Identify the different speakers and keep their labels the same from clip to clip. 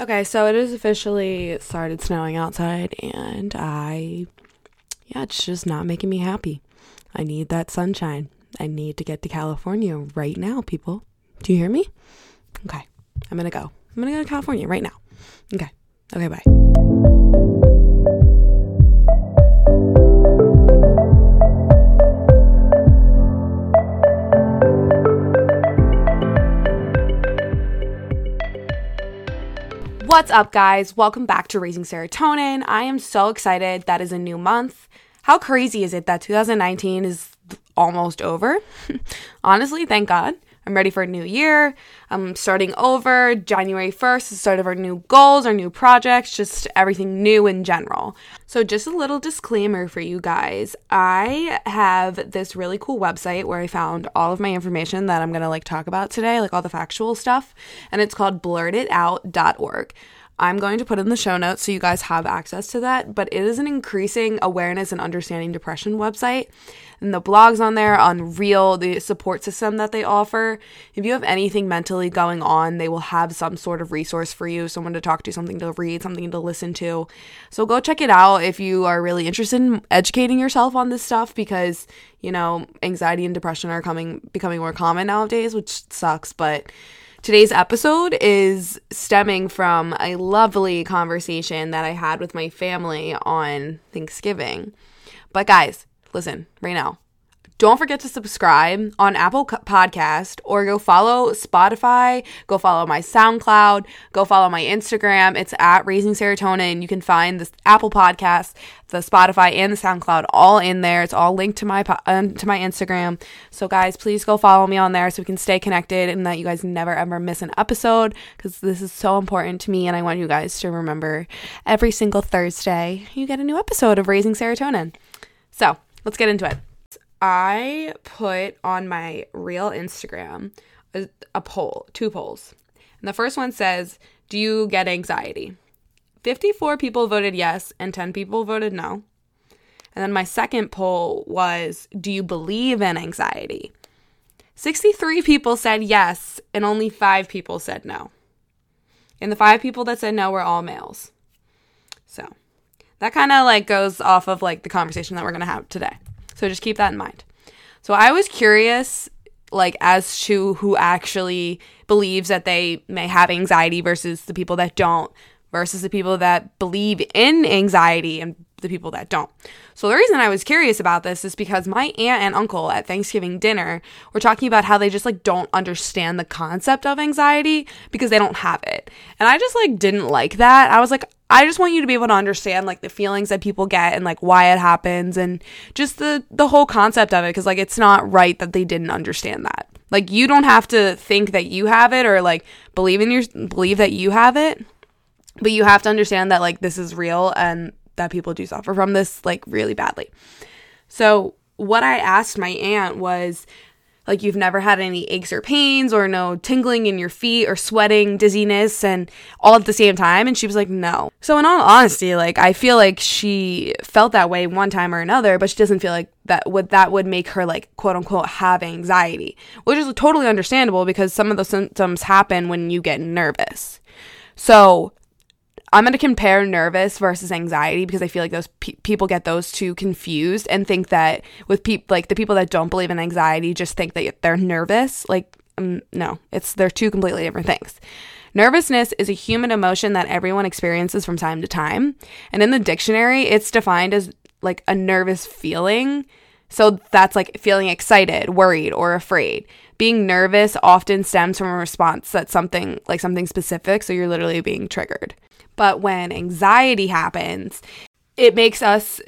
Speaker 1: Okay, so it is officially started snowing outside, and I, yeah, it's just not making me happy. I need that sunshine. I need to get to California right now, people. Do you hear me? Okay, I'm gonna go. I'm gonna go to California right now. Okay, okay, bye. What's up, guys? Welcome back to Raising Serotonin. I am so excited. That is a new month. How crazy is it that 2019 is almost over? Honestly, thank God. I'm ready for a new year. I'm starting over. January 1st is the start of our new goals, our new projects, just everything new in general. So, just a little disclaimer for you guys. I have this really cool website where I found all of my information that I'm going to like talk about today, like all the factual stuff, and it's called blurtitout.org. I'm going to put in the show notes so you guys have access to that, but it is an increasing awareness and understanding depression website. And the blogs on there on real, the support system that they offer. If you have anything mentally going on, they will have some sort of resource for you, someone to talk to, something to read, something to listen to. So go check it out if you are really interested in educating yourself on this stuff because, you know, anxiety and depression are coming becoming more common nowadays, which sucks, but Today's episode is stemming from a lovely conversation that I had with my family on Thanksgiving. But guys, listen right now. Don't forget to subscribe on Apple Podcast or go follow Spotify, go follow my SoundCloud, go follow my Instagram. It's at Raising Serotonin. You can find the Apple Podcast, the Spotify, and the SoundCloud all in there. It's all linked to my um, to my Instagram. So guys, please go follow me on there so we can stay connected and that you guys never ever miss an episode because this is so important to me and I want you guys to remember every single Thursday you get a new episode of Raising Serotonin. So let's get into it. I put on my real Instagram a, a, poll, two polls. And the first one says, Do you get anxiety? 54 people voted yes, and 10 people voted no. And then my second poll was, Do you believe in anxiety? 63 people said yes, and only five people said no. And the five people that said no were all males. So that kind of like goes off of like the conversation that we're going to have today. So just keep that in mind. So I was curious like as to who actually believes that they may have anxiety versus the people that don't versus the people that believe in anxiety and the people that don't. So the reason I was curious about this is because my aunt and uncle at Thanksgiving dinner were talking about how they just like don't understand the concept of anxiety because they don't have it. And I just like didn't like that. I was like I just want you to be able to understand like the feelings that people get and like why it happens and just the the whole concept of it cuz like it's not right that they didn't understand that. Like you don't have to think that you have it or like believe in your believe that you have it. But you have to understand that like this is real and that people do suffer from this like really badly. So, what I asked my aunt was like you've never had any aches or pains or no tingling in your feet or sweating, dizziness and all at the same time and she was like no. So in all honesty, like I feel like she felt that way one time or another, but she doesn't feel like that would that would make her like quote unquote have anxiety, which is totally understandable because some of the symptoms happen when you get nervous. So, I'm going to compare nervous versus anxiety because I feel like those pe- people get those two confused and think that with people like the people that don't believe in anxiety just think that they're nervous. Like um, no, it's they're two completely different things. Nervousness is a human emotion that everyone experiences from time to time, and in the dictionary it's defined as like a nervous feeling. So that's like feeling excited, worried, or afraid. Being nervous often stems from a response that's something like something specific, so you're literally being triggered. But when anxiety happens, it makes us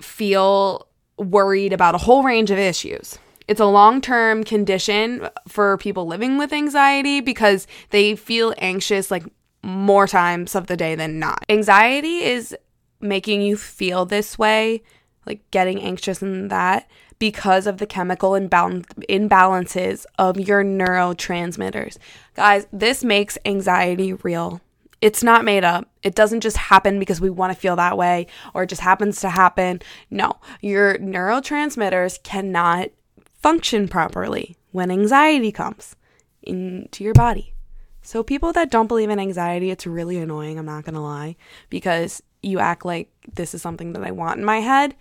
Speaker 1: feel worried about a whole range of issues. It's a long term condition for people living with anxiety because they feel anxious like more times of the day than not. Anxiety is making you feel this way, like getting anxious and that, because of the chemical imbal- imbalances of your neurotransmitters. Guys, this makes anxiety real. It's not made up. It doesn't just happen because we want to feel that way or it just happens to happen. No, your neurotransmitters cannot function properly when anxiety comes into your body. So, people that don't believe in anxiety, it's really annoying, I'm not gonna lie, because you act like this is something that I want in my head.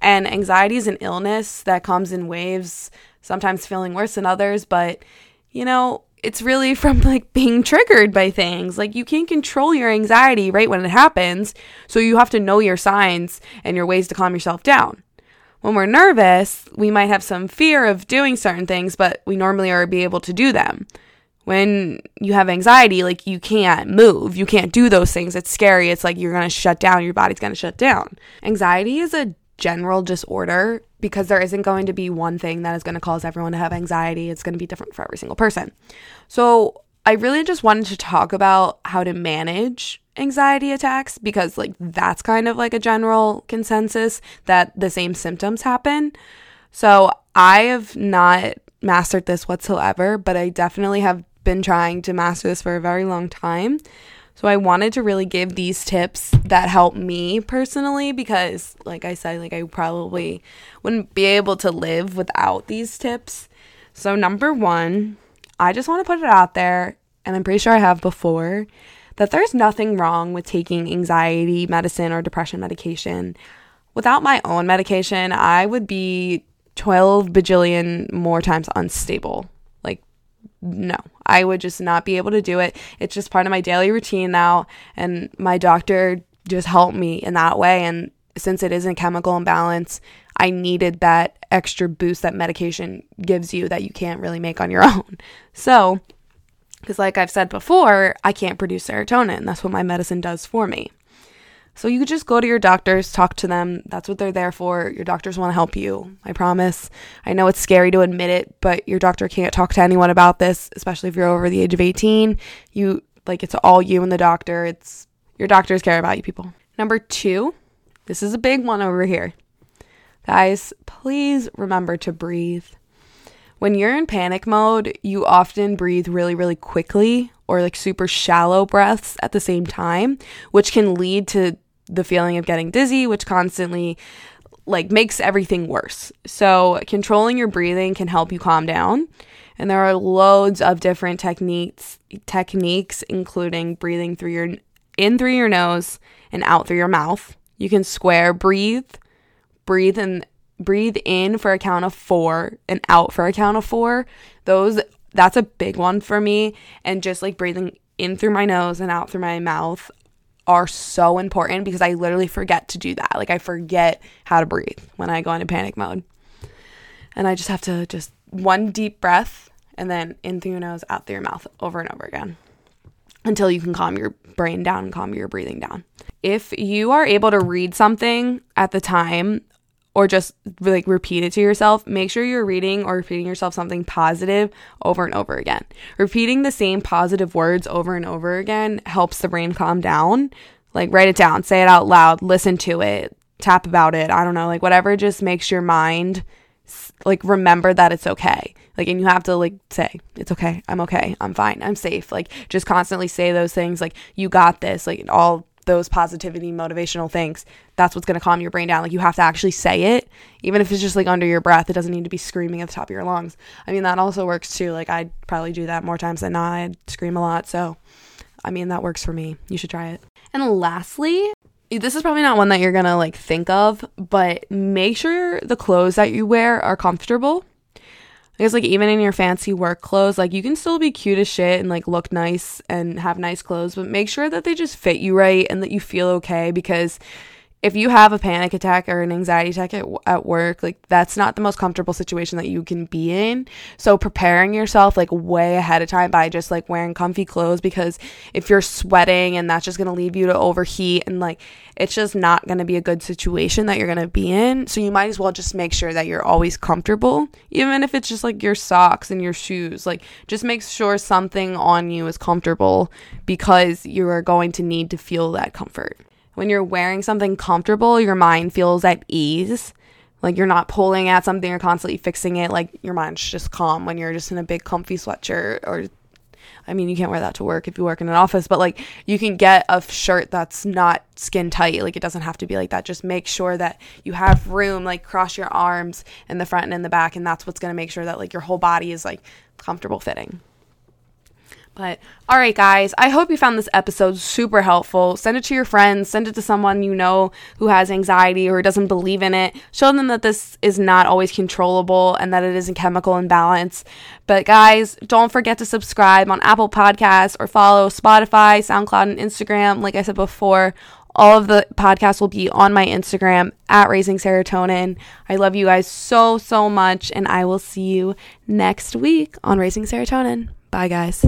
Speaker 1: And anxiety is an illness that comes in waves, sometimes feeling worse than others, but you know, it's really from like being triggered by things. Like you can't control your anxiety right when it happens. So you have to know your signs and your ways to calm yourself down. When we're nervous, we might have some fear of doing certain things, but we normally are be able to do them. When you have anxiety, like you can't move, you can't do those things. It's scary. It's like you're going to shut down, your body's going to shut down. Anxiety is a general disorder because there isn't going to be one thing that is going to cause everyone to have anxiety. It's going to be different for every single person. So, I really just wanted to talk about how to manage anxiety attacks because, like, that's kind of like a general consensus that the same symptoms happen. So, I have not mastered this whatsoever, but I definitely have been trying to master this for a very long time. So I wanted to really give these tips that help me personally because like I said like I probably wouldn't be able to live without these tips. So number 1, I just want to put it out there and I'm pretty sure I have before that there's nothing wrong with taking anxiety medicine or depression medication. Without my own medication, I would be 12 bajillion more times unstable no, I would just not be able to do it. It's just part of my daily routine now. And my doctor just helped me in that way. And since it is a chemical imbalance, I needed that extra boost that medication gives you that you can't really make on your own. So, because like I've said before, I can't produce serotonin. That's what my medicine does for me. So you could just go to your doctors, talk to them. That's what they're there for. Your doctors want to help you. I promise. I know it's scary to admit it, but your doctor can't talk to anyone about this, especially if you're over the age of 18. You like it's all you and the doctor. It's your doctors care about you people. Number 2, this is a big one over here. Guys, please remember to breathe. When you're in panic mode, you often breathe really, really quickly or like super shallow breaths at the same time, which can lead to the feeling of getting dizzy, which constantly like makes everything worse. So, controlling your breathing can help you calm down. And there are loads of different techniques techniques including breathing through your in through your nose and out through your mouth. You can square breathe, breathe and breathe in for a count of 4 and out for a count of 4. Those that's a big one for me and just like breathing in through my nose and out through my mouth are so important because I literally forget to do that. Like I forget how to breathe when I go into panic mode. And I just have to just one deep breath and then in through your nose, out through your mouth over and over again until you can calm your brain down calm your breathing down. If you are able to read something at the time or just like repeat it to yourself, make sure you're reading or repeating yourself something positive over and over again. Repeating the same positive words over and over again helps the brain calm down. Like write it down, say it out loud, listen to it, tap about it. I don't know, like whatever just makes your mind like remember that it's okay. Like and you have to like say, it's okay. I'm okay. I'm fine. I'm safe. Like just constantly say those things like you got this. Like all those positivity motivational things that's what's going to calm your brain down. Like you have to actually say it even if it's just like under your breath. It doesn't need to be screaming at the top of your lungs. I mean that also works too. Like i'd probably do that more times than not. I'd scream a lot. So i mean that works for me. You should try it. And lastly this is probably not one that you're going to like think of but make sure the clothes that you wear are comfortable I guess like even in your fancy work clothes, like you can still be cute as shit and like look nice and have nice clothes, but make sure that they just fit you right and that you feel okay because if you have a panic attack or an anxiety attack at, at work, like that's not the most comfortable situation that you can be in. So preparing yourself like way ahead of time by just like wearing comfy clothes because if you're sweating and that's just going to leave you to overheat and like it's just not going to be a good situation that you're going to be in. So you might as well just make sure that you're always comfortable, even if it's just like your socks and your shoes. Like just make sure something on you is comfortable because you are going to need to feel that comfort when you're wearing something comfortable, your mind feels at ease. Like you're not pulling at something, you're constantly fixing it. Like your mind's just calm when you're just in a big comfy sweatshirt or I mean, you can't wear that to work if you work in an office, but like you can get a shirt that's not skin tight. Like it doesn't have to be like that. Just make sure that you have room, like cross your arms in the front and in the back, and that's what's going to make sure that like your whole body is like comfortable fitting. But all right, guys, I hope you found this episode super helpful. Send it to your friends, send it to someone you know who has anxiety or doesn't believe in it. Show them that this is not always controllable and that it is a chemical imbalance. But guys, don't forget to subscribe on Apple Podcasts or follow Spotify, SoundCloud, and Instagram. Like I said before, all of the podcasts will be on my Instagram at Raising Serotonin. I love you guys so, so much, and I will see you next week on Raising Serotonin. Bye, guys.